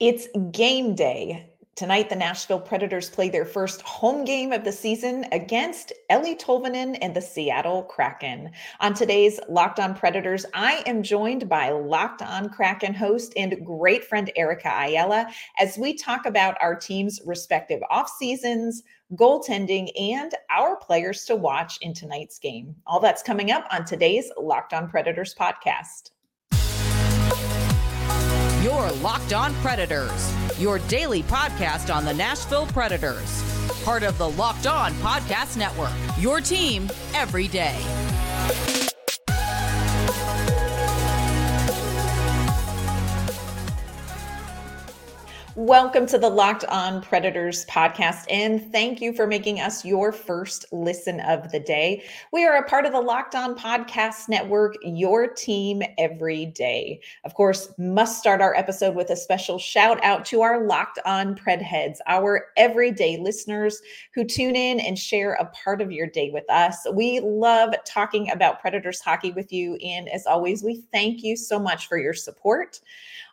It's game day. Tonight, the Nashville Predators play their first home game of the season against Eeli Tolvanen and the Seattle Kraken. On today's Locked On Predators, I am joined by Locked On Kraken host and great friend Erica Ayala as we talk about our team's respective off seasons, goaltending, and our players to watch in tonight's game. All that's coming up on today's Locked On Predators podcast. Your Locked On Predators, your daily podcast on the Nashville Predators. Part of the Locked On Podcast Network, your team every day. Welcome to the Locked On Predators podcast, and thank you for making us your first listen of the day. We are a part of the Locked On Podcast Network, your team every day. Of course, must start our episode with a special shout out to our Locked On Pred heads, our everyday listeners who tune in and share a part of your day with us. We love talking about Predators hockey with you, and as always, we thank you so much for your support.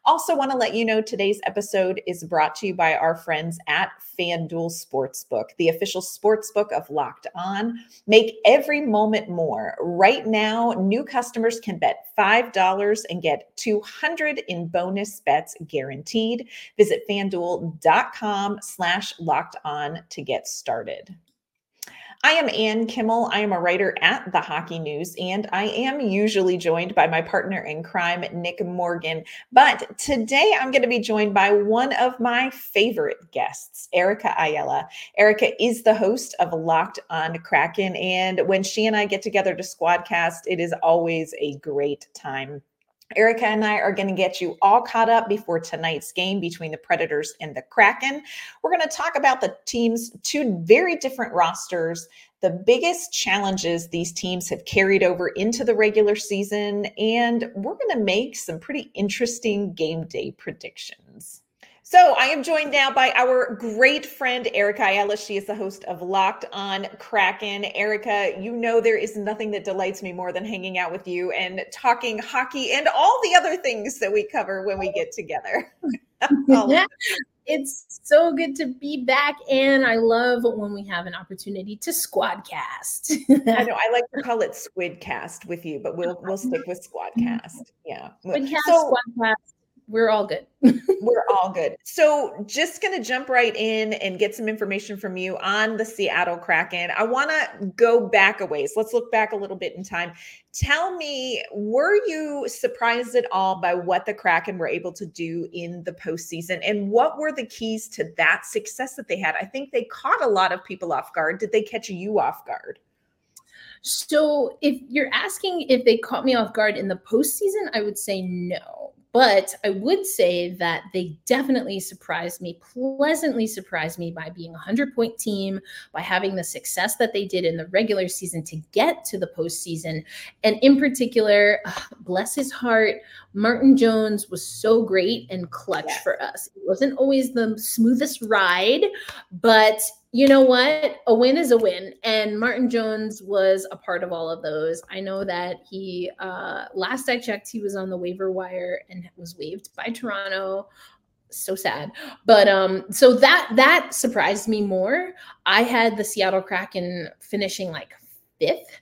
Also, want to let you know today's episode is brought to you by our friends at FanDuel Sportsbook, the official sportsbook of Locked On. Make every moment more. Right now, new customers can bet $5 and get 200 in bonus bets guaranteed. Visit fanduel.com slash locked on to get started. I am Ann Kimmel. I am a writer at The Hockey News, and I am usually joined by my partner in crime, Nick Morgan. But today I'm going to be joined by one of my favorite guests, Erica Ayala. Erica is the host of Locked on Kraken, and when she and I get together to squadcast, it is always a great time. Erica and I are going to get you all caught up before tonight's game between the Predators and the Kraken. We're going to talk about the team's two very different rosters, the biggest challenges these teams have carried over into the regular season, and we're going to make some pretty interesting game day predictions. So I am joined now by our great friend Erica Ayala. She is the host of Locked on Kraken. Erica, you know there is nothing that delights me more than hanging out with you and talking hockey and all the other things that we cover when we get together. it's so good to be back and i love when we have an opportunity to squadcast i know i like to call it squidcast with you but we'll we'll stick with squadcast mm-hmm. yeah squidcast, so, squadcast we're all good. we're all good. So, just going to jump right in and get some information from you on the Seattle Kraken. I want to go back a ways. Let's look back a little bit in time. Tell me, were you surprised at all by what the Kraken were able to do in the postseason? And what were the keys to that success that they had? I think they caught a lot of people off guard. Did they catch you off guard? So, if you're asking if they caught me off guard in the postseason, I would say no. But I would say that they definitely surprised me, pleasantly surprised me by being a 100 point team, by having the success that they did in the regular season to get to the postseason. And in particular, bless his heart, Martin Jones was so great and clutch yes. for us. It wasn't always the smoothest ride, but you know what? A win is a win. And Martin Jones was a part of all of those. I know that he, uh, last I checked, he was on the waiver wire and was waived by Toronto. So sad. But um, so that that surprised me more. I had the Seattle Kraken finishing like fifth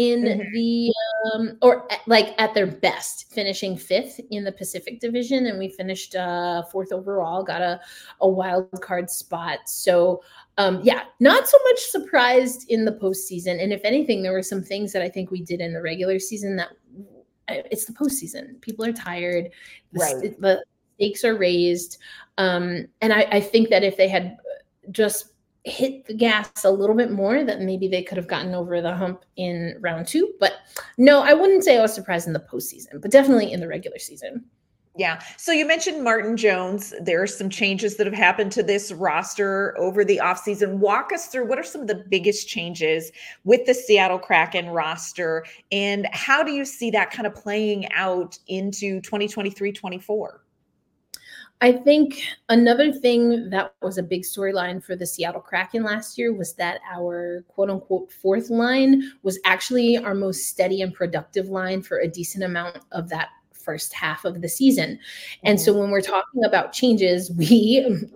in mm-hmm. the um, or like at their best finishing fifth in the pacific division and we finished uh fourth overall got a, a wild card spot. So um yeah not so much surprised in the postseason. And if anything there were some things that i think we did in the regular season that uh, it's the postseason. People are tired. The, right. the stakes are raised. Um and I, I think that if they had just hit the gas a little bit more that maybe they could have gotten over the hump in round two. But no, I wouldn't say I was surprised in the postseason, but definitely in the regular season. Yeah. So you mentioned Martin Jones. There are some changes that have happened to this roster over the offseason. Walk us through what are some of the biggest changes with the Seattle Kraken roster and how do you see that kind of playing out into 2023 24? I think another thing that was a big storyline for the Seattle Kraken last year was that our quote unquote fourth line was actually our most steady and productive line for a decent amount of that first half of the season. And mm-hmm. so when we're talking about changes, we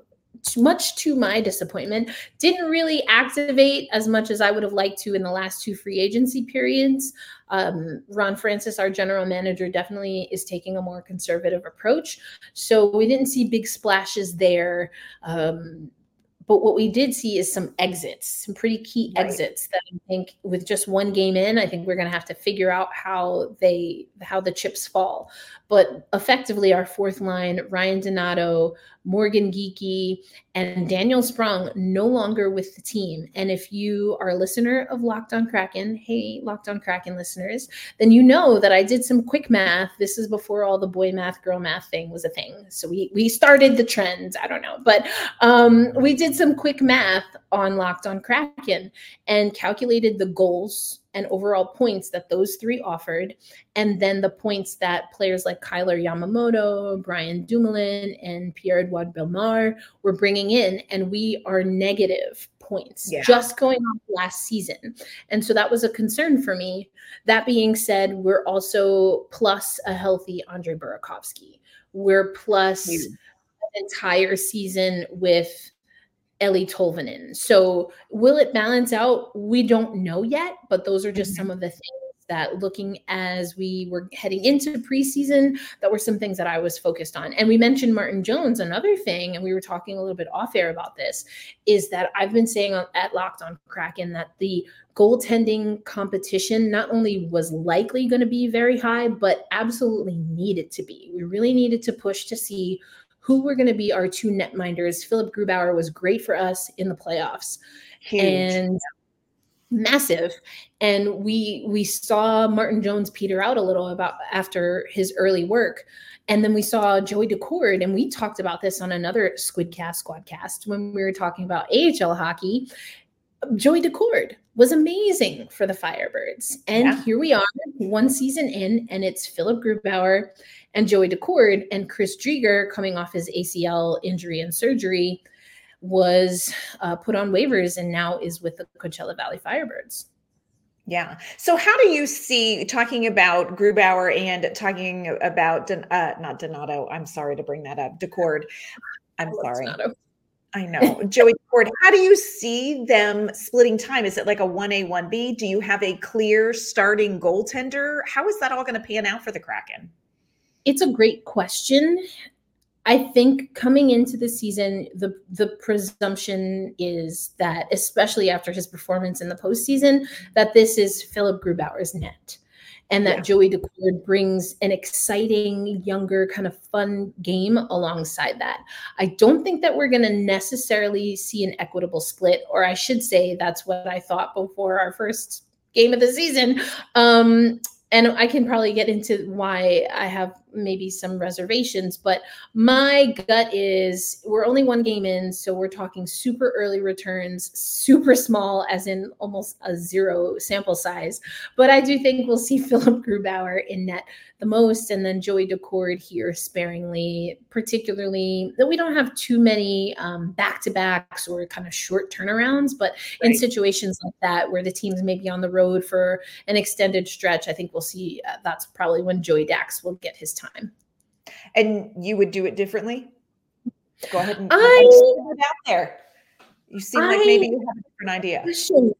much to my disappointment, didn't really activate as much as I would have liked to in the last two free agency periods. Um, Ron Francis, our general manager, definitely is taking a more conservative approach. So we didn't see big splashes there. Um, but what we did see is some exits, some pretty key right. exits that I think with just one game in, I think we're going to have to figure out how they how the chips fall. But effectively, our fourth line, Ryan Donato, Morgan Geekie, and Daniel Sprong no longer with the team. And if you are a listener of Locked on Kraken, hey, Locked on Kraken listeners, then you know that I did some quick math. This is before all the boy math, girl math thing was a thing. So we we started the trend. I don't know, but um, we did some quick math on Locked on Kraken and calculated the goals and overall points that those three offered, and then the points that players like Kailer Yamamoto, Brian Dumoulin, and Pierre Edouard Bellemare were bringing in. And we are negative points yeah. just going off last season. And so that was a concern for me. That being said, we're also plus a healthy Andre Burakovsky. We're plus an entire season with Eeli Tolvanen. So will it balance out? We don't know yet, but those are just mm-hmm. some of the things that looking as we were heading into preseason, that were some things that I was focused on. And we mentioned Martin Jones. Another thing, and we were talking a little bit off air about this, is that I've been saying at Locked on Kraken that the goaltending competition not only was likely going to be very high, but absolutely needed to be. We really needed to push to see who were going to be our two netminders. Philip Grubauer was great for us in the playoffs. Huge. And massive and we we saw martin jones peter out a little about after his early work and then we saw joey daccord and we talked about this on another squidcast squadcast when we were talking about ahl hockey joey daccord was amazing for the firebirds and yeah. here we are one season in and it's philip grubauer and Joey Daccord and Chris Driedger coming off his ACL injury and surgery was uh, put on waivers and now is with the Coachella Valley Firebirds. Yeah. So, how do you see talking about Grubauer and talking about uh, not Donato? I'm sorry to bring that up. Daccord. I'm sorry. Donato. I know. Joey Daccord, how do you see them splitting time? Is it like a 1A, 1B? Do you have a clear starting goaltender? How is that all going to pan out for the Kraken? It's a great question. I think coming into the season, the the presumption is that, especially after his performance in the postseason, that this is Philip Grubauer's net, and that yeah. Joey Daccord brings an exciting, younger, kind of fun game alongside that. I don't think that we're going to necessarily see an equitable split, or I should say, that's what I thought before our first game of the season. Um, and I can probably get into why I have maybe some reservations, but my gut is we're only one game in, so we're talking super early returns, super small, as in almost a zero sample size. But I do think we'll see Philip Grubauer in net the most, and then Joey Daccord here sparingly, particularly that we don't have too many back to backs or kind of short turnarounds, but right. in situations like that where the teams may be on the road for an extended stretch, I think we'll see uh, that's probably when Joey Dax will get his time time. And you would do it differently? Go ahead and I, put it out there. You seem I, like maybe you have a different idea.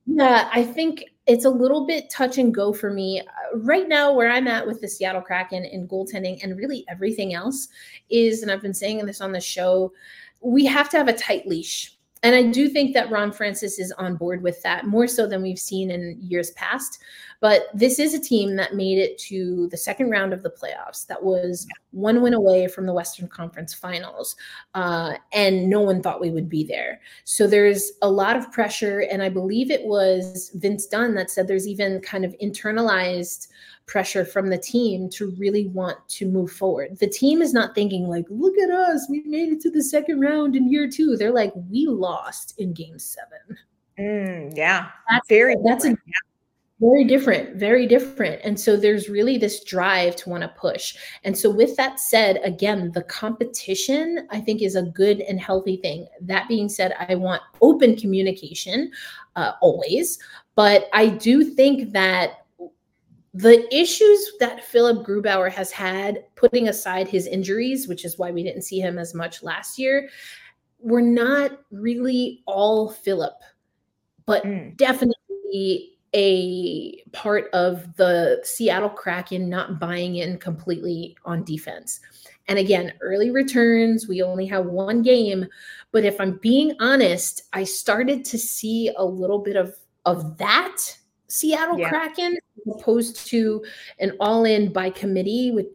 Yeah, I think it's a little bit touch and go for me. Uh, right now, where I'm at with the Seattle Kraken and goaltending and really everything else is, and I've been saying this on the show, we have to have a tight leash and I do think that Ron Francis is on board with that more so than we've seen in years past. But this is a team that made it to the second round of the playoffs. That was one win away from the Western Conference Finals, uh, and no one thought we would be there. So there's a lot of pressure, and I believe it was Vince Dunn that said there's even kind of internalized pressure from the team to really want to move forward. The team is not thinking like, look at us, we made it to the second round in year two. They're like, we lost in game seven. Mm, yeah. That's very that's a very different, very different. And so there's really this drive to want to push. And so with that said, again, the competition I think is a good and healthy thing. That being said, I want open communication uh, always, but I do think that the issues that Philip Grubauer has had, putting aside his injuries, which is why we didn't see him as much last year, were not really all Philip, but mm. definitely a part of the Seattle Kraken not buying in completely on defense. And again, early returns, we only have one game. But if I'm being honest, I started to see a little bit of, of that Seattle yeah. Kraken opposed to an all in by committee with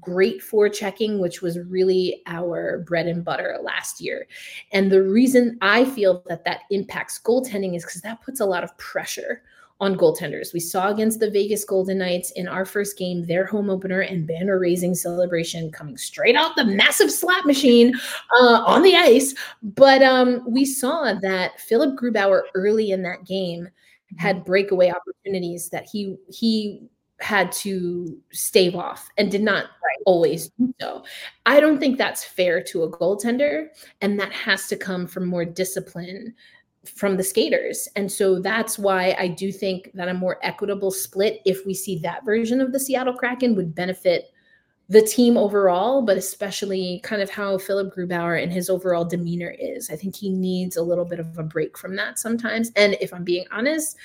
great forechecking, which was really our bread and butter last year. And the reason I feel that that impacts goaltending is because that puts a lot of pressure on goaltenders. We saw against the Vegas Golden Knights in our first game, their home opener and banner raising celebration coming straight out the massive slap machine uh, on the ice. But um, we saw that Philipp Grubauer early in that game had mm-hmm. breakaway opportunities that he he had to stave off and did not always do so. I don't think that's fair to a goaltender, and that has to come from more discipline from the skaters. And so that's why I do think that a more equitable split, if we see that version of the Seattle Kraken, would benefit the team overall, but especially kind of how Philip Grubauer and his overall demeanor is. I think he needs a little bit of a break from that sometimes. And if I'm being honest,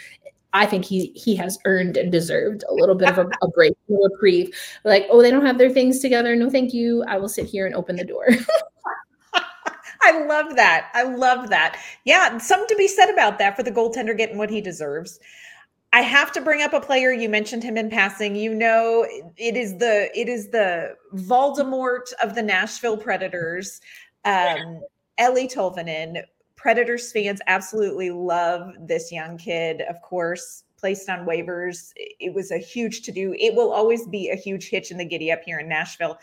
I think he he has earned and deserved a little bit of a, a break, a reprieve. Like, oh, they don't have their things together. No, thank you. I will sit here and open the door. I love that. I love that. Yeah, something to be said about that for the goaltender getting what he deserves. I have to bring up a player you mentioned him in passing. You know, it is the it is the Voldemort of the Nashville Predators. Um, Eeli Tolvanen. Predators fans absolutely love this young kid. Of course, placed on waivers. It was a huge to do. It will always be a huge hitch in the giddy up here in Nashville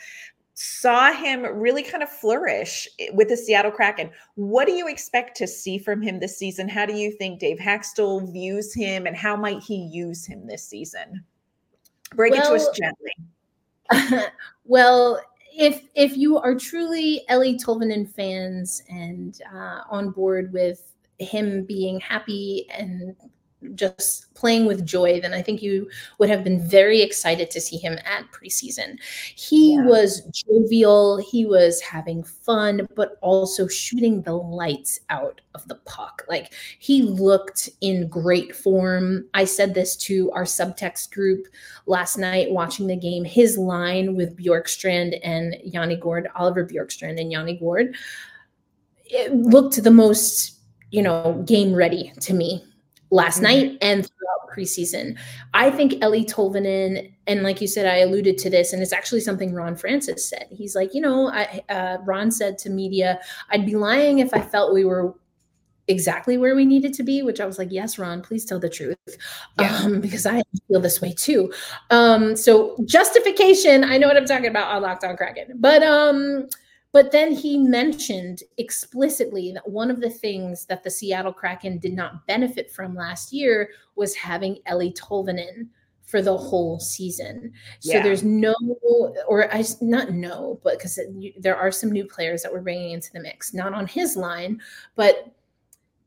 saw him really kind of flourish with the Seattle Kraken. What do you expect to see from him this season? How do you think Dave Hakstol views him and how might he use him this season? Break well, it to us gently. well, if if you are truly Eeli Tolvanen fans and uh, on board with him being happy and just playing with joy, then I think you would have been very excited to see him at preseason. He yeah. was jovial, he was having fun, but also shooting the lights out of the puck. Like he looked in great form. I said this to our subtext group last night watching the game. His line with Bjorkstrand and Yanni Gourde, Oliver Bjorkstrand and Yanni Gourde, it looked the most, you know, game ready to me last mm-hmm. night and throughout preseason. I think Eeli Tolvanen, and like you said, I alluded to this, and it's actually something Ron Francis said. He's like, you know, I, uh, Ron said to media, I'd be lying if I felt we were exactly where we needed to be, which I was like, yes, Ron, please tell the truth. Yeah. Um, because I feel this way too. Um, so justification, I know what I'm talking about on Locked On Kraken. But um, but then he mentioned explicitly that one of the things that the Seattle Kraken did not benefit from last year was having Eeli Tolvanen for the whole season. So yeah. there's no, or I not no, but because there are some new players that we're bringing into the mix, not on his line, but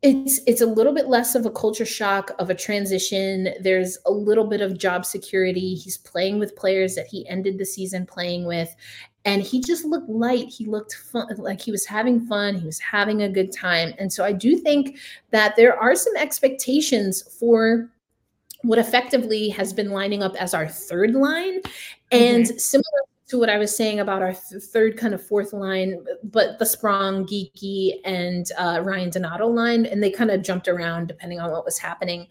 it's it's a little bit less of a culture shock of a transition there's a little bit of job security he's playing with players that he ended the season playing with and he just looked light. He looked fun like he was having fun. He was having a good time. And so i do think that there are some expectations for what effectively has been lining up as our third line. And mm-hmm. similar to what I was saying about our th- third kind of fourth line, but the Sprong, Geekie, and uh, Ryan Donato line, and they kind of jumped around depending on what was happening.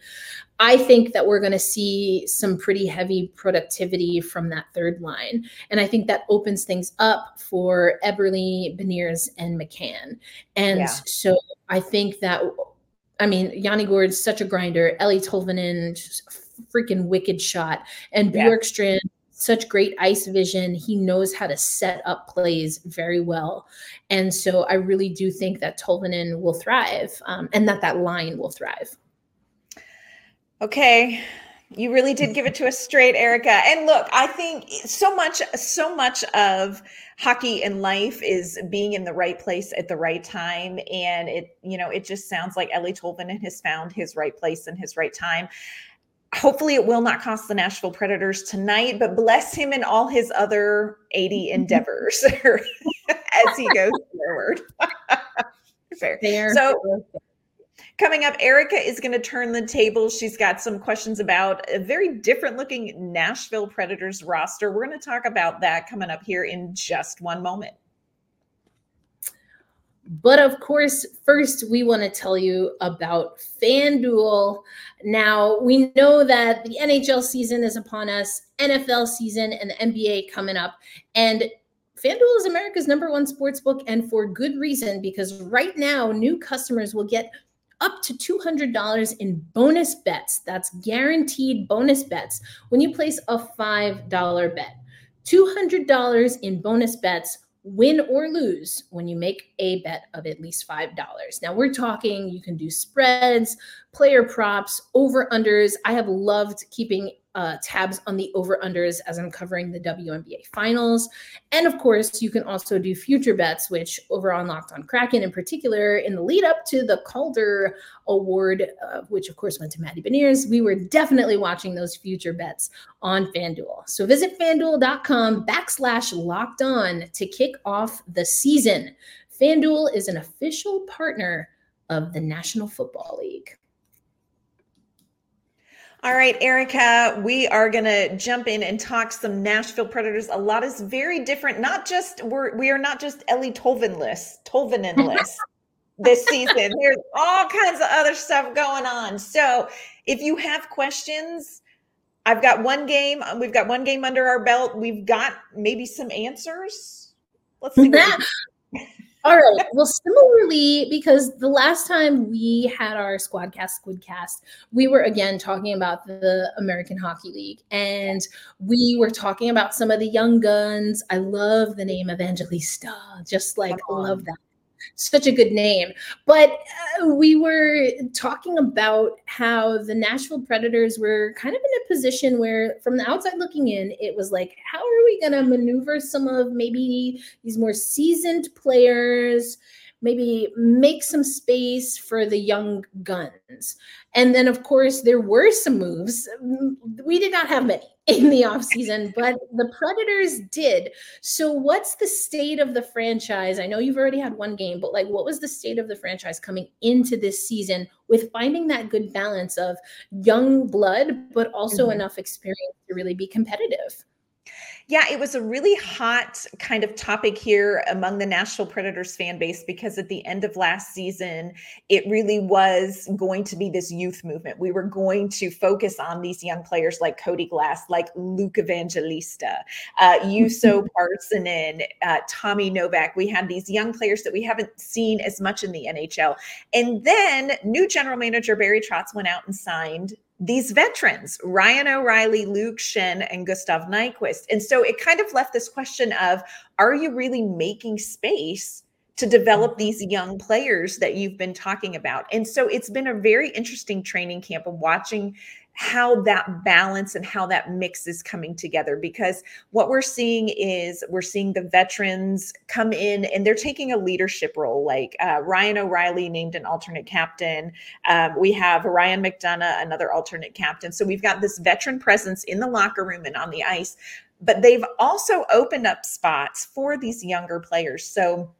I think that we're going to see some pretty heavy productivity from that third line. And I think that opens things up for Eberle, Beniers, and McCann. And yeah. so I think that, I mean, Yanni Gourde's such a grinder, Eeli Tolvanen, freaking wicked shot, and yeah. Bjorkstrand such great ice vision. He knows how to set up plays very well. And so I really do think that Tolvanen will thrive um, and that that line will thrive. Okay. You really did give it to us straight, Erica. And look, I think so much, so much of hockey and life is being in the right place at the right time. And it, you know, it just sounds like Eeli Tolvanen has found his right place and his right time. Hopefully it will not cost the Nashville Predators tonight, but bless him in all his other 80 mm-hmm. endeavors as he goes forward. Fair. Fair. So coming up, Erica is going to turn the table. She's got some questions about a very different looking Nashville Predators roster. We're going to talk about that coming up here in just one moment. But of course, first we want to tell you about FanDuel. Now, we know that the NHL season is upon us, NFL season and the NBA coming up. And FanDuel is America's number one sports book, and for good reason, because right now, new customers will get up to $200 in bonus bets. That's guaranteed bonus bets when you place a $5 bet. $200 in bonus bets win or lose when you make a bet of at least $5. Now we're talking, you can do spreads, player props, over unders. I have loved keeping uh, tabs on the over unders as I'm covering the WNBA finals. And of course, you can also do future bets, which over on Locked on Kraken in particular, in the lead up to the Calder Award, uh, which of course went to Matty Beniers, we were definitely watching those future bets on FanDuel. So visit fanduel.com backslash locked on to kick off the season. FanDuel is an official partner of the National Football League. All right, Erica, we are going to jump in and talk some Nashville Predators. A lot is very different. Not just we're we are not just Eeli Tolvanen Tolvanen this season. There's all kinds of other stuff going on. So, if you have questions, I've got one game. Uh, we've got one game under our belt. We've got maybe some answers. Let's see. All right. Well, similarly, because the last time we had our Squadcast Squidcast, we were again talking about the American Hockey League, and we were talking about some of the young guns. I love the name Evangelista. Just like love that such a good name. But uh, we were talking about how the Nashville Predators were kind of in a position where, from the outside looking in, it was like, how are we going to maneuver some of maybe these more seasoned players? Maybe make some space for the young guns. And then, of course, there were some moves. We did not have many in the offseason, but the Predators did. So, what's the state of the franchise? I know you've already had one game, but like, what was the state of the franchise coming into this season with finding that good balance of young blood, but also mm-hmm. enough experience to really be competitive? Yeah, it was a really hot kind of topic here among the Nashville Predators fan base because at the end of last season, it really was going to be this youth movement. We were going to focus on these young players like Cody Glass, like Luke Evangelista, uh, Juuso Parssinen, uh, Tommy Novak. We had these young players that we haven't seen as much in the NHL. And then new general manager Barry Trotz went out and signed these veterans, Ryan O'Reilly, Luke Schenn, and Gustav Nyquist. And so it kind of left this question of are you really making space to develop mm-hmm. these young players that you've been talking about? And so it's been a very interesting training camp of watching how that balance and how that mix is coming together because what we're seeing is we're seeing the veterans come in and they're taking a leadership role like uh, ryan o'reilly named an alternate captain. Um, we have ryan mcdonagh another alternate captain. So we've got this veteran presence in the locker room and on the ice but they've also opened up spots for these younger players. So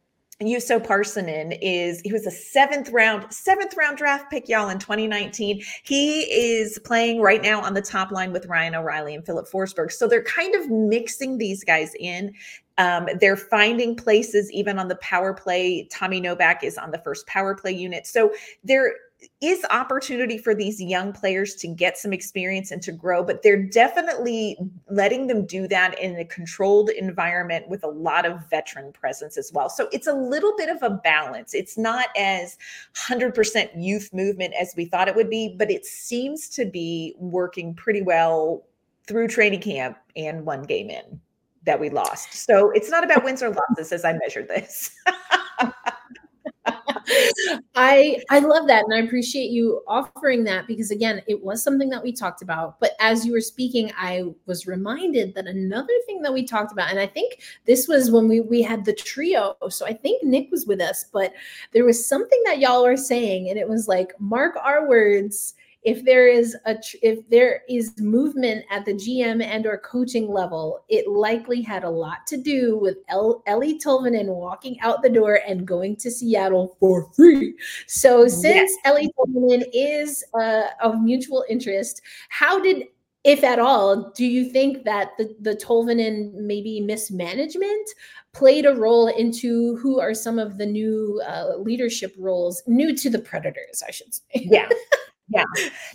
Juuso Parssinen is he was a seventh round seventh round draft pick y'all in 2019. He is playing right now on the top line with Ryan O'Reilly and Filip Forsberg. So they're kind of mixing these guys in. Um, they're finding places even on the power play. Tommy Novak is on the first power play unit. So they're is opportunity for these young players to get some experience and to grow, but they're definitely letting them do that in a controlled environment with a lot of veteran presence as well. So it's a little bit of a balance. It's not as 100% youth movement as we thought it would be, but it seems to be working pretty well through training camp and one game in that we lost. So it's not about wins or losses as I measured this. I I love that and I appreciate you offering that because again it was something that we talked about but as you were speaking I was reminded that another thing that we talked about and I think this was when we we had the trio so I think Nick was with us but there was something that y'all were saying and it was like mark our words if there is a if there is movement at the GM and or coaching level, it likely had a lot to do with El- Eeli Tolvanen walking out the door and going to Seattle for free. So since yes. Eeli Tolvanen is uh, of mutual interest, how did if at all, do you think that the, the Tolvanen maybe mismanagement played a role into who are some of the new uh, leadership roles new to the Predators, I should say? Yeah. Yeah.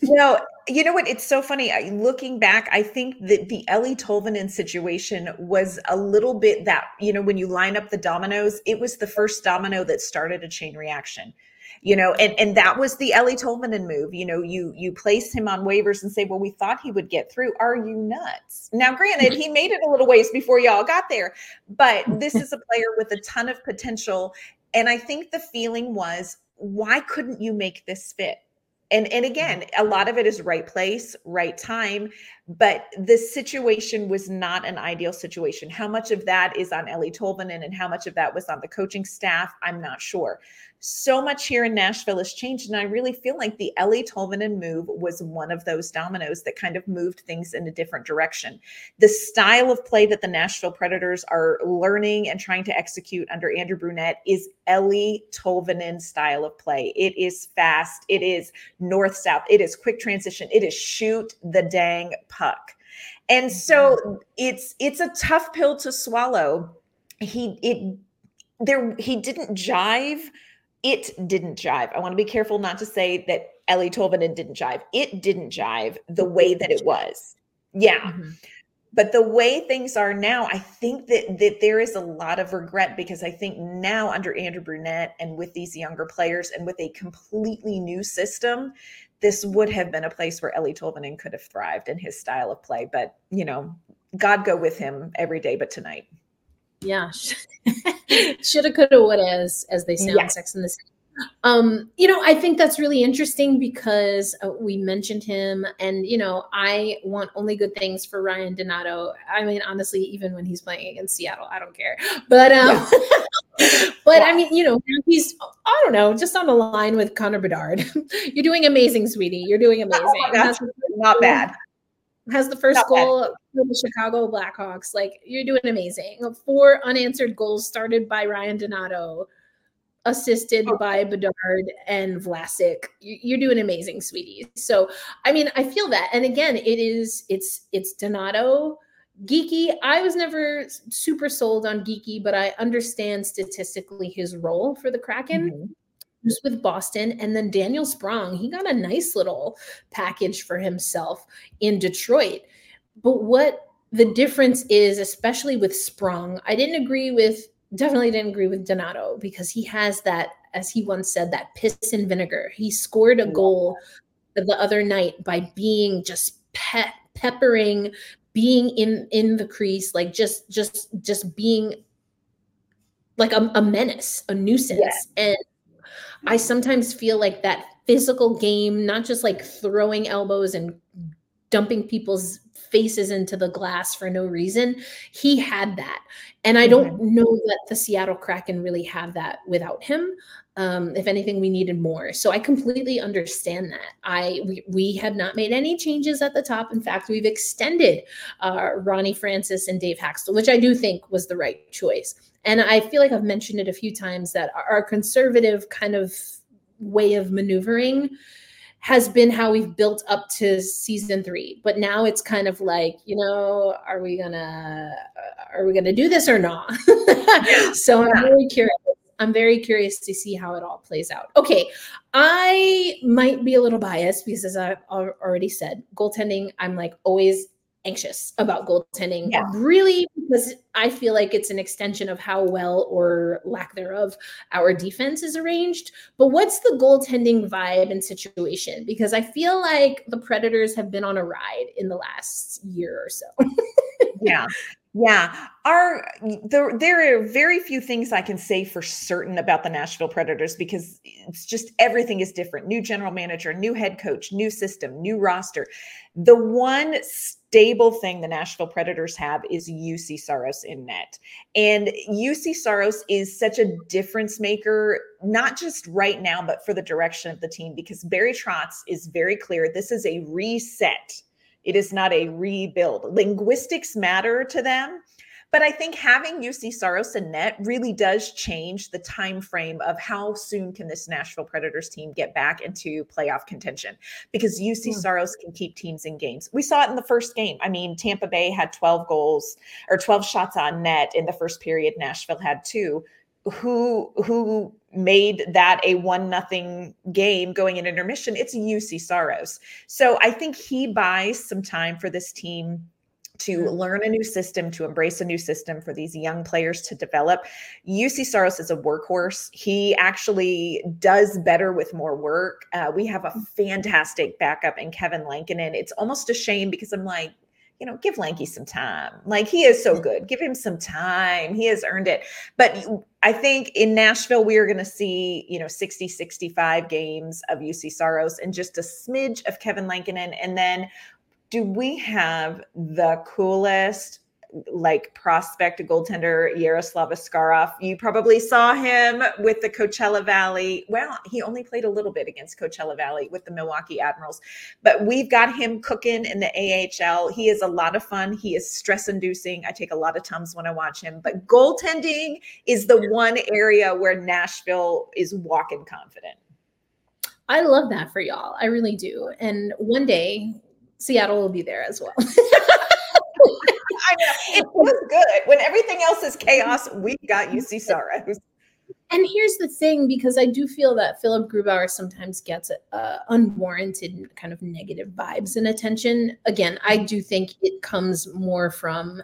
Know, you know what? It's so funny. I, looking back, I think that the Eeli Tolvanen situation was a little bit that, you know, when you line up the dominoes, it was the first domino that started a chain reaction you know, and and that was the Eeli Tolvanen move. You know, you you place him on waivers and say, well, we thought he would get through. Are you nuts? Now, granted, he made it a little ways before y'all got there, but this is a player with a ton of potential. And I think the feeling was, why couldn't you make this fit? And and mm-hmm. again a lot of it is right place right time but the situation was not an ideal situation how much of that is on Eeli tolvanen and how much of that was on the coaching staff i'm not sure so much here in Nashville has changed. And I really feel like the Eeli Tolvanen move was one of those dominoes that kind of moved things in a different direction. The style of play that the Nashville Predators are learning and trying to execute under Andrew Brunette is Eeli Tolvanen style of play. It is fast, it is north south, it is quick transition, it is shoot the dang puck. And so mm-hmm. it's it's a tough pill to swallow. He it there he didn't jive it didn't jive. I want to be careful not to say that Eeli Tolvanen didn't jive. It didn't jive the way that it was. Yeah. Mm-hmm. But the way things are now, I think that that there is a lot of regret because I think now under Andrew Brunette and with these younger players and with a completely new system, this would have been a place where Eeli Tolvanen could have thrived in his style of play. But you know, God go with him every day but tonight. Yeah. Shoulda, coulda, woulda, as, as they say yeah. on Sex in the City. Um, you know, I think that's really interesting because uh, we mentioned him, and you know, I want only good things for Ryan Donato. I mean, honestly, even when he's playing against Seattle, I don't care. But um, yeah. but yeah. I mean, you know, he's I don't know, just on the line with Connor Bedard. You're doing amazing, sweetie. You're doing amazing. Oh not bad has the first Not goal bad. for the Chicago Blackhawks. Like you're doing amazing. Four unanswered goals started by Ryan Donato, assisted oh. by Bedard and Vlasic. You're doing amazing, sweetie. So I mean, I feel that. And again, it is it's it's Donato. geekie. I was never super sold on geekie, but I understand statistically his role for the Kraken. Mm-hmm was with Boston. And then Daniel Sprong, he got a nice little package for himself in Detroit. But what the difference is, especially with Sprong, I didn't agree with, definitely didn't agree with Donato because he has that, as he once said, that piss and vinegar. He scored a goal the other night by being just pe- peppering, being in in the crease, like just just just being like a, a menace, a nuisance. Yeah. And I sometimes feel like that physical game, not just like throwing elbows and dumping people's faces into the glass for no reason. He had that. And I don't mm-hmm. know that the Seattle Kraken really have that without him. Um, if anything, we needed more. So I completely understand that. I we, we have not made any changes at the top. In fact, we've extended uh, Ronnie Francis and Dave Hakstol, which I do think was the right choice. And I feel like I've mentioned it a few times that our conservative kind of way of maneuvering has been how we've built up to season three. But now it's kind of like you know are we gonna uh, are we gonna do this or not? So i'm very curious i'm very curious to see how it all plays out. Okay i might be a little biased because as i've already said goaltending i'm like always anxious about goaltending. Yeah. Really, because I feel like it's an extension of how well or lack thereof our defense is arranged. But what's the goaltending vibe and situation? Because I feel like the Predators have been on a ride in the last year or so. yeah. Yeah, are there there are very few things I can say for certain about the Nashville Predators because it's just everything is different. New general manager, new head coach, new system, new roster. The one stable thing the Nashville Predators have is Juuse Saros in net. And Juuse Saros is such a difference maker, not just right now, but for the direction of the team, because Barry Trotz is very clear this is a reset. It is not a rebuild. Linguistics matter to them. But I think having Juuse Saros and net really does change the time frame of how soon can this Nashville Predators team get back into playoff contention because Juuse yeah. Hmm. Saros can keep teams in games. We saw it in the first game. I mean, Tampa Bay had 12 goals or 12 shots on net in the first period. Nashville had two. Who who made that a one nothing game going in intermission? It's Juuse Saros. So I think he buys some time for this team to mm-hmm. learn a new system, to embrace a new system for these young players to develop. Juuse Saros is a workhorse. He actually does better with more work. Uh, we have a mm. fantastic backup in Kevin Lankinen. It's almost a shame because I'm like, you know, give Lanky some time. Like he is so good. Give him some time. He has earned it. But I think in Nashville, we are going to see, you know, 60, 65 games of Juuse Saros and just a smidge of Kevin Lankinen. And then do we have the coolest like prospect goaltender Yaroslav Askarov. You probably saw him with the Coachella Valley. Well, he only played a little bit against Coachella Valley with the Milwaukee Admirals, but we've got him cooking in the AHL. He is a lot of fun. He is stress inducing. I take a lot of tums when I watch him, but goaltending is the one area where Nashville is walking confident. I love that for y'all. I really do. And one day Seattle will be there as well. I know. It was good. When everything else is chaos, We've got Juuse Saros. And here's the thing, because I do feel that Philip Grubauer sometimes gets uh, unwarranted kind of negative vibes and attention. Again, I do think it comes more from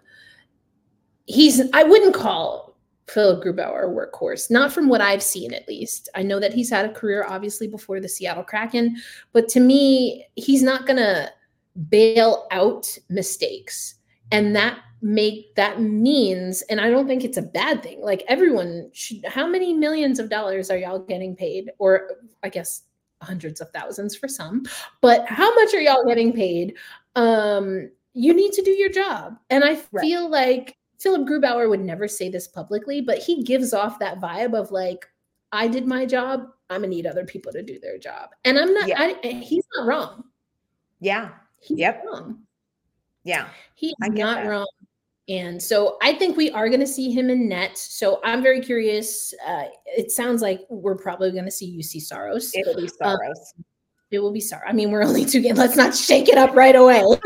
he's. I wouldn't call Philip Grubauer a workhorse, not from what I've seen at least. I know that he's had a career obviously before the Seattle Kraken, but to me, he's not gonna bail out mistakes. And that make that means and i don't think it's a bad thing like everyone should how many millions of dollars are y'all getting paid? Or i guess hundreds of thousands for some but how much are y'all getting paid? Um you need to do your job. And i feel right. like philip grubauer would never say this publicly but he gives off that vibe of like i did my job. I'm gonna need other people to do their job. And i'm not yeah. I, he's not wrong. Yeah He's yep. wrong. Yeah. He's not that. wrong. And so I think we are going to see him in net. So I'm very curious. Uh, it sounds like we're probably going to see Juuse Saros. It'll be um, Saros. Um, it will be Saros. I mean, we're only two games. Let's not shake it up right away.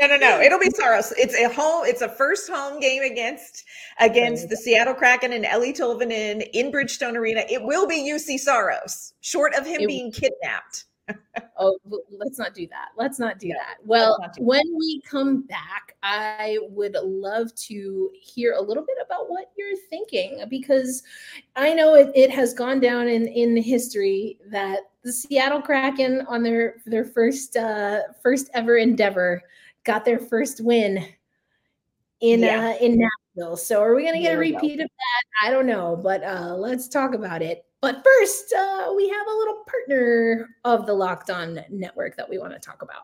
no, no, no. It'll be Saros. It's a home. It's a first home game against against the Seattle Kraken and Eeli Tolvanen in Bridgestone Arena. It will be Juuse Saros, short of him it, being kidnapped oh, let's not do that. Let's not do yeah, that. Well, do when that. we come back, I would love to hear a little bit about what you're thinking because I know it, it has gone down in in history that the Seattle Kraken on their their first uh first ever endeavor got their first win in yeah. uh in Nashville. So are we going to get a repeat of that? I don't know, but uh let's talk about it. But first, uh, we have a little partner of the Locked On Network that we want to talk about.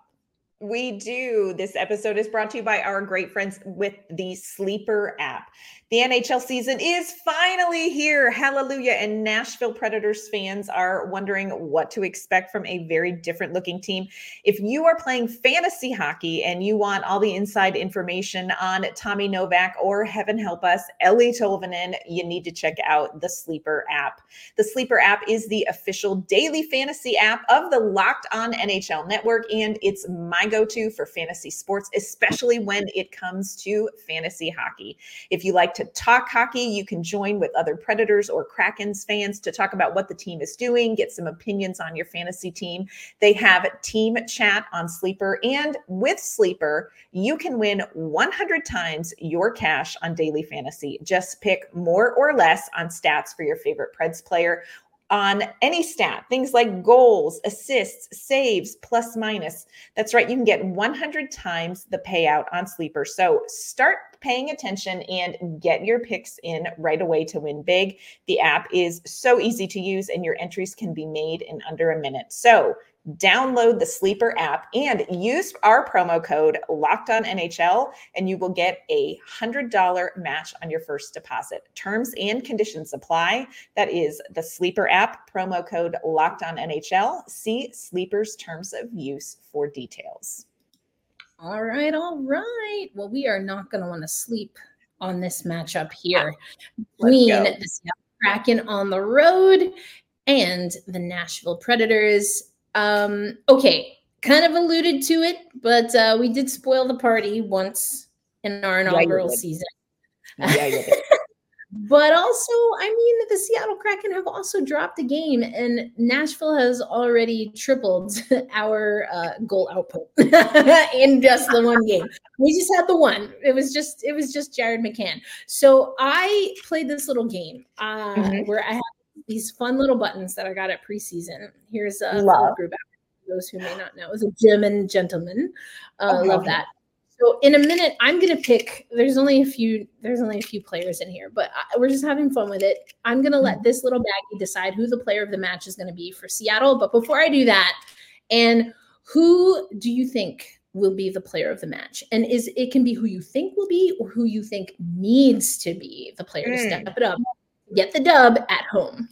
We do. This episode is brought to you by our great friends with the Sleeper app. The NHL season is finally here. Hallelujah. And Nashville Predators fans are wondering what to expect from a very different looking team. If you are playing fantasy hockey and you want all the inside information on Tommy Novak or heaven help us, Eeli Tolvanen, you need to check out the Sleeper app. The Sleeper app is the official daily fantasy app of the Locked On NHL network, and it's my go to for fantasy sports, especially when it comes to fantasy hockey. If you like to talk hockey, you can join with other Predators or Krakens fans to talk about what the team is doing, get some opinions on your fantasy team. They have team chat on Sleeper, and with Sleeper, you can win 100 times your cash on daily fantasy. Just pick more or less on stats for your favorite Preds player on any stat, things like goals, assists, saves, plus minus. That's right, you can get 100 times the payout on Sleeper. So start paying attention and get your picks in right away to win big. The app is so easy to use and your entries can be made in under a minute. So Download the Sleeper app and use our promo code Locked On NHL, and you will get a hundred dollar match on your first deposit. Terms and conditions apply. That is the Sleeper app promo code Locked On NHL. See Sleeper's terms of use for details. All right, all right. Well, we are not going to want to sleep on this matchup here ah, between the Seattle Kraken on the road and the Nashville Predators. Um, okay, kind of alluded to it, but uh, we did spoil the party once in our inaugural yeah, season. Yeah, but also, I mean, the Seattle Kraken have also dropped a game, and Nashville has already tripled our uh, goal output in just the one game. We just had the one. It was just, it was just Jared McCann. So I played this little game uh, mm-hmm. where I have these fun little buttons that I got at preseason. Here's a love. group those who may not know. It's a German gentleman. Uh, okay. Love that. So in a minute, I'm gonna pick. There's only a few. There's only a few players in here, but I, we're just having fun with it. I'm gonna let this little baggie decide who the player of the match is gonna be for Seattle. But before I do that, and who do you think will be the player of the match? And is it can be who you think will be, or who you think needs to be the player mm. to step it up, get the dub at home.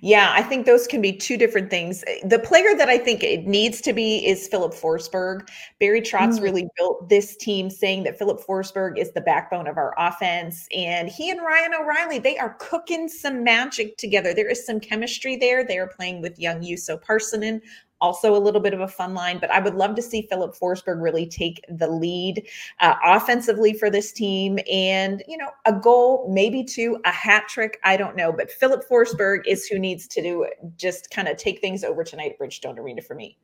Yeah, I think those can be two different things. The player that I think it needs to be is Filip Forsberg. Barry Trotz mm. really built this team saying that Filip Forsberg is the backbone of our offense. And he and Ryan O'Reilly, they are cooking some magic together. There is some chemistry there. They are playing with young Juuso Parssinen also a little bit of a fun line. But I would love to see Filip Forsberg really take the lead uh, offensively for this team and, you know, a goal, maybe two, a hat trick. I don't know. But Filip Forsberg is who needs to do just kind of take things over tonight at Bridgestone Arena for me.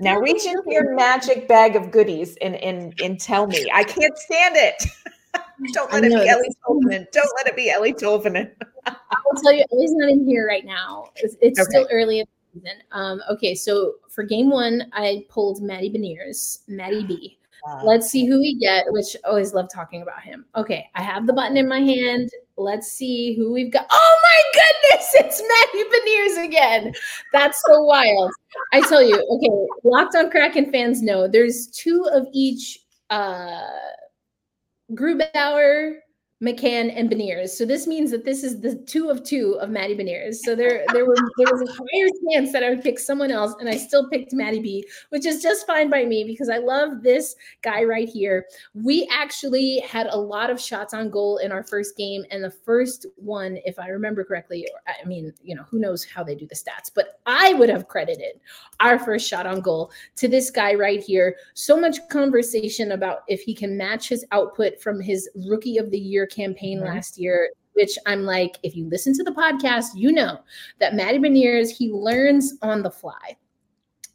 Now reach into your magic bag of goodies and and and tell me. I can't stand it. Don't let it be Eeli Tolvanen. Don't let it be Eeli Tolvanen. I will tell you, Eeli's not in here right now. It's, it's okay. still early in season. Um, okay, so for game one, I pulled Matty Beniers, Matty B. Uh, Let's see who we get, which I always love talking about him. Okay, I have the button in my hand. Let's see who we've got. Oh my goodness, it's Matty Beniers again. That's so wild. I tell you, okay, Locked on Kraken fans know there's two of each uh Grubauer, McCann and Beniers. So this means that this is the two of two of Matty Beniers. So there, there were there was a higher chance that I would pick someone else, and I still picked Matty B, which is just fine by me because I love this guy right here. We actually had a lot of shots on goal in our first game, and the first one, if I remember correctly, I mean, you know, who knows how they do the stats, but I would have credited our first shot on goal to this guy right here. So much conversation about if he can match his output from his rookie of the year campaign mm-hmm. last year, which I'm like, if you listen to the podcast, you know that Matty Beniers, he learns on the fly.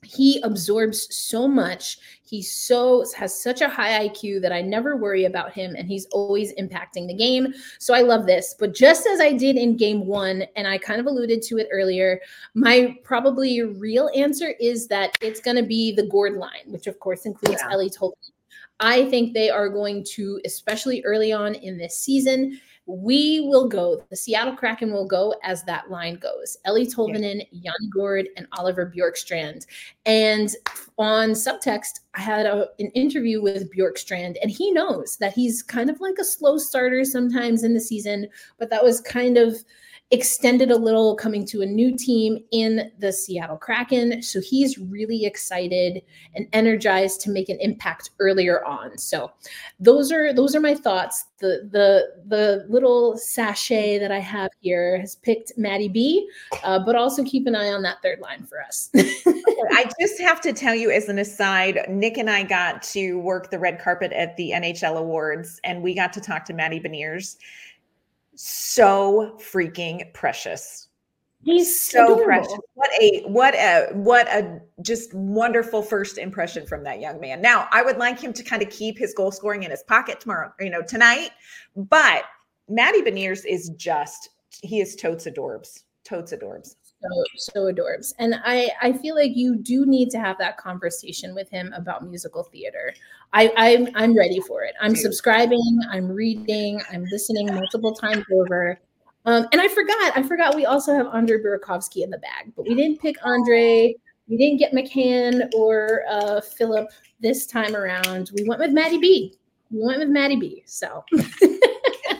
He absorbs so much. He so has such a high IQ that I never worry about him and he's always impacting the game. So I love this. But just as I did in game 1 and I kind of alluded to it earlier, my probably real answer is that it's going to be the Gourde line, which of course includes yeah. Eeli Tolvanen I think they are going to, especially early on in this season, we will go, the Seattle Kraken will go as that line goes. Eeli Tolvanen, yeah. Yanni Gourde, and Oliver Bjorkstrand. And on subtext, I had a, an interview with Bjorkstrand, and he knows that he's kind of like a slow starter sometimes in the season, but that was kind of extended a little coming to a new team in the Seattle Kraken. So he's really excited and energized to make an impact earlier on. So those are those are my thoughts. The the the little sachet that I have here has picked Matty B, uh, but also keep an eye on that third line for us. I just have to tell you as an aside, Nick and I got to work the red carpet at the NHL Awards, and we got to talk to Matty Beniers so freaking precious. He's so adorable. precious. What a what a what a just wonderful first impression from that young man. Now, I would like him to kind of keep his goal scoring in his pocket tomorrow, you know, tonight. But Matty Beniers is just he is totes adorbs. Totes adorbs so so adorbs and i i feel like you do need to have that conversation with him about musical theater i i'm, I'm ready for it i'm subscribing i'm reading i'm listening multiple times over um, and i forgot i forgot we also have andre burakovsky in the bag but we didn't pick andre we didn't get McCann or uh, Philipp this time around. We went with Matty B. We went with Matty B. So.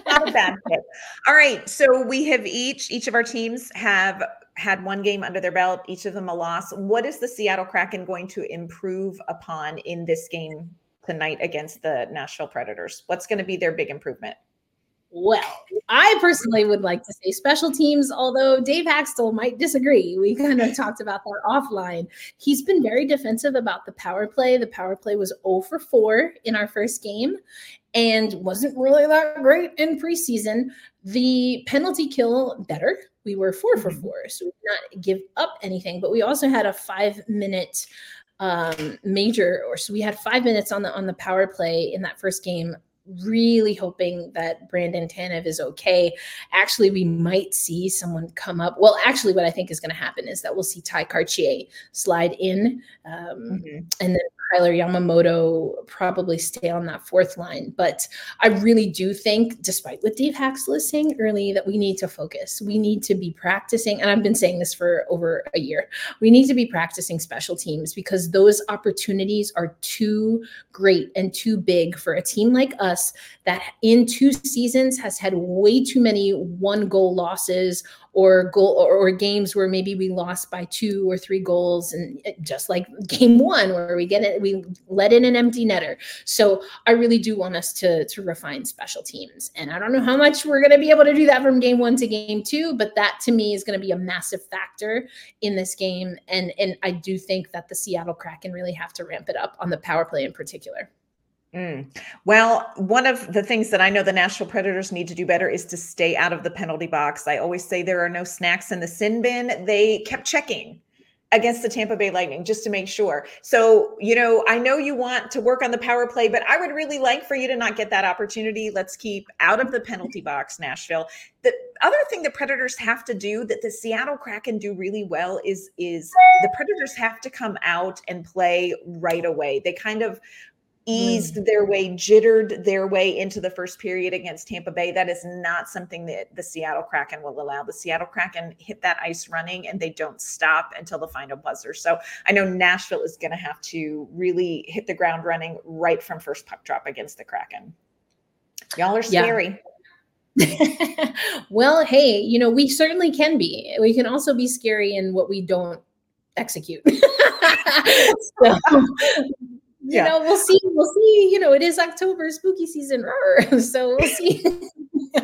Not a bad pick. All right. So we have each, each of our teams have had one game under their belt, each of them a loss. What is the Seattle Kraken going to improve upon in this game tonight against the Nashville Predators? What's going to be their big improvement? Well, I personally would like to say special teams, although Dave Hakstol might disagree. We kind of talked about that offline. He's been very defensive about the power play. The power play was 0 for 4 in our first game and wasn't really that great in preseason. The penalty kill better. We were 4 for mm-hmm. 4, so we did not give up anything, but we also had a 5 minute um major or so we had 5 minutes on the on the power play in that first game really hoping that Brandon Tanev is okay. Actually, we might see someone come up. Well, actually, what I think is going to happen is that we'll see Ty Kartye slide in, um, mm-hmm. and then Kailer Yamamoto probably stay on that fourth line. But I really do think, despite what Dave Hakstol is saying early, that we need to focus. We need to be practicing, and I've been saying this for over a year. We need to be practicing special teams because those opportunities are too great and too big for a team like us that in two seasons has had way too many one goal losses or goal or, or, games where maybe we lost by two or three goals and eh, just like game one where we get it we let in an empty netter. So i really do want us to to refine special teams. And i don't know how much we're going to be able to do that from game one to game two but that to me is going to be a massive factor in this game. And and i do think that the seattle kraken really have to ramp it up on the power play in particular Mm. Well, one of the things that I know the Nashville Predators need to do better is to stay out of the penalty box. I always say there are no snacks in the sin bin. They kept checking against the Tampa Bay Lightning just to make sure. So, you know, I know you want to work on the power play, but I would really like for you to not get that opportunity. Let's keep out of the penalty box, Nashville. The other thing the Predators have to do that the Seattle Kraken do really well is is the Predators have to come out and play right away. They kind of eased mm. their way, jittered their way into the first period against Tampa Bay. That is not something that the Seattle Kraken will allow. The Seattle Kraken hit that ice running and they don't stop until the final buzzer. So I know Nashville is going to have to really hit the ground running right from first puck drop against the Kraken. Y'all are scary. Yeah. well, hey, you know, we certainly can be. We can also be scary in what we don't execute. so, you yeah. know, we'll see. We'll see. You know, it is October, spooky season. So we'll see.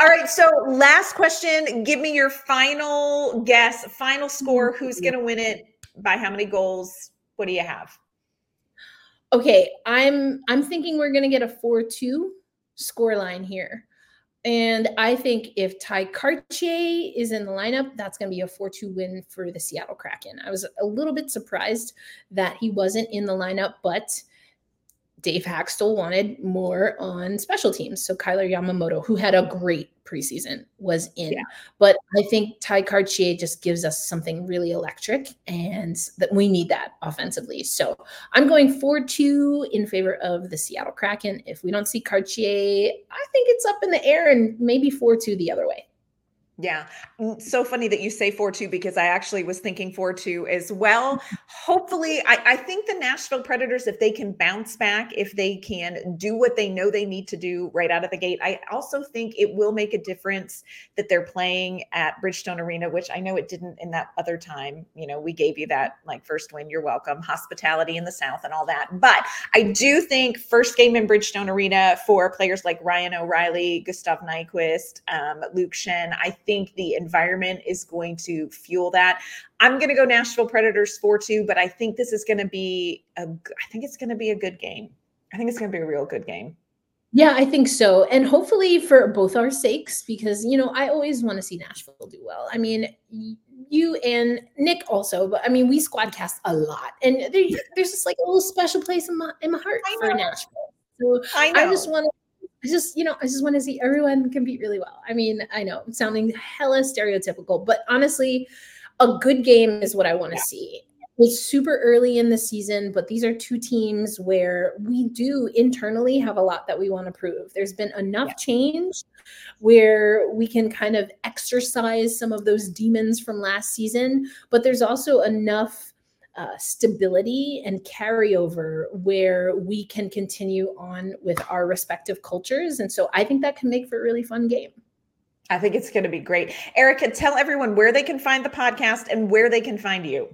All right. So last question. Give me your final guess, final score. Who's mm-hmm. going to win it? By how many goals? What do you have? Okay, I'm I'm thinking we're going to get a 4-2 score line here. And I think if Ty Kartye is in the lineup, that's going to be a 4 2 win for the Seattle Kraken. I was a little bit surprised that he wasn't in the lineup, but Dave Hakstol wanted more on special teams. So Kailer Yamamoto, who had a great preseason, was in. Yeah. But I think Ty Kartye just gives us something really electric and that we need that offensively. So I'm going 4-2 in favor of the Seattle Kraken. If we don't see Kartye, I think it's up in the air and maybe 4-2 the other way. Yeah. Mm, so funny that you say 4 2 because I actually was thinking 4 2 as well. Hopefully, I, I, think the Nashville Predators, if they can bounce back, if they can do what they know they need to do right out of the gate, I also think it will make a difference that they're playing at Bridgestone Arena, which I know it didn't in that other time. You know, we gave you that like first win, you're welcome, hospitality in the South and all that. But I do think first game in Bridgestone Arena for players like Ryan O'Reilly, Gustav Nyquist, um, Luke Schenn, I think the environment is going to fuel that. I'm going to go Nashville Predators 4 2, but I think this is going to be a, I think it's going to be a good game. I think it's going to be a real good game. Yeah, I think so. And hopefully for both our sakes, because, you know, I always want to see Nashville do well. I mean, you and Nick also, but I mean, we squadcast a lot. And there, there's just like a little special place in my, in my heart for Nashville. So I, I just want to I just, you know, I just want to see everyone compete really well. I mean, I know I'm sounding hella stereotypical, but honestly, a good game is what I want to yeah. see. It's super early in the season, but these are two teams where we do internally have a lot that we want to prove. There's been enough yeah. change where we can kind of exercise some of those demons from last season, but there's also enough uh, stability and carryover where we can continue on with our respective cultures. And so I think that can make for a really fun game. I think it's going to be great. Erica, tell everyone where they can find the podcast and where they can find you.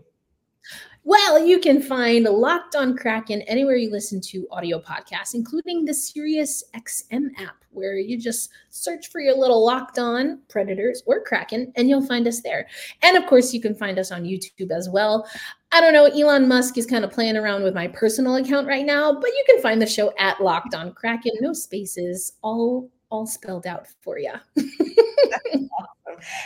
Well, you can find Locked on Kraken anywhere you listen to audio podcasts, including the Sirius XM app, where you just search for your little Locked on Predators or Kraken, and you'll find us there. And of course, you can find us on YouTube as well. I don't know, Elon Musk is kind of playing around with my personal account right now, but you can find the show at Locked on Kraken, no spaces, all all spelled out for you.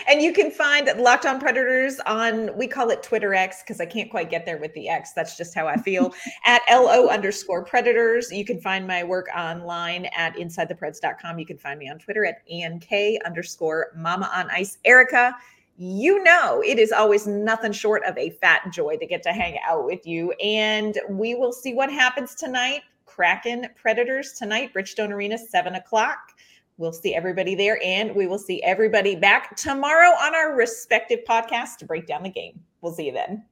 And you can find Locked On Predators on, we call it Twitter X because I can't quite get there with the X. That's just how I feel. at LO underscore Predators. You can find my work online at InsideThePreds.com. You can find me on Twitter at ANK underscore Mama on Ice. Erica, you know it is always nothing short of a fat joy to get to hang out with you. And we will see what happens tonight. Kraken Predators tonight, Bridgestone Arena, 7 o'clock. We'll see everybody there, and we will see everybody back tomorrow on our respective podcasts to break down the game. We'll see you then.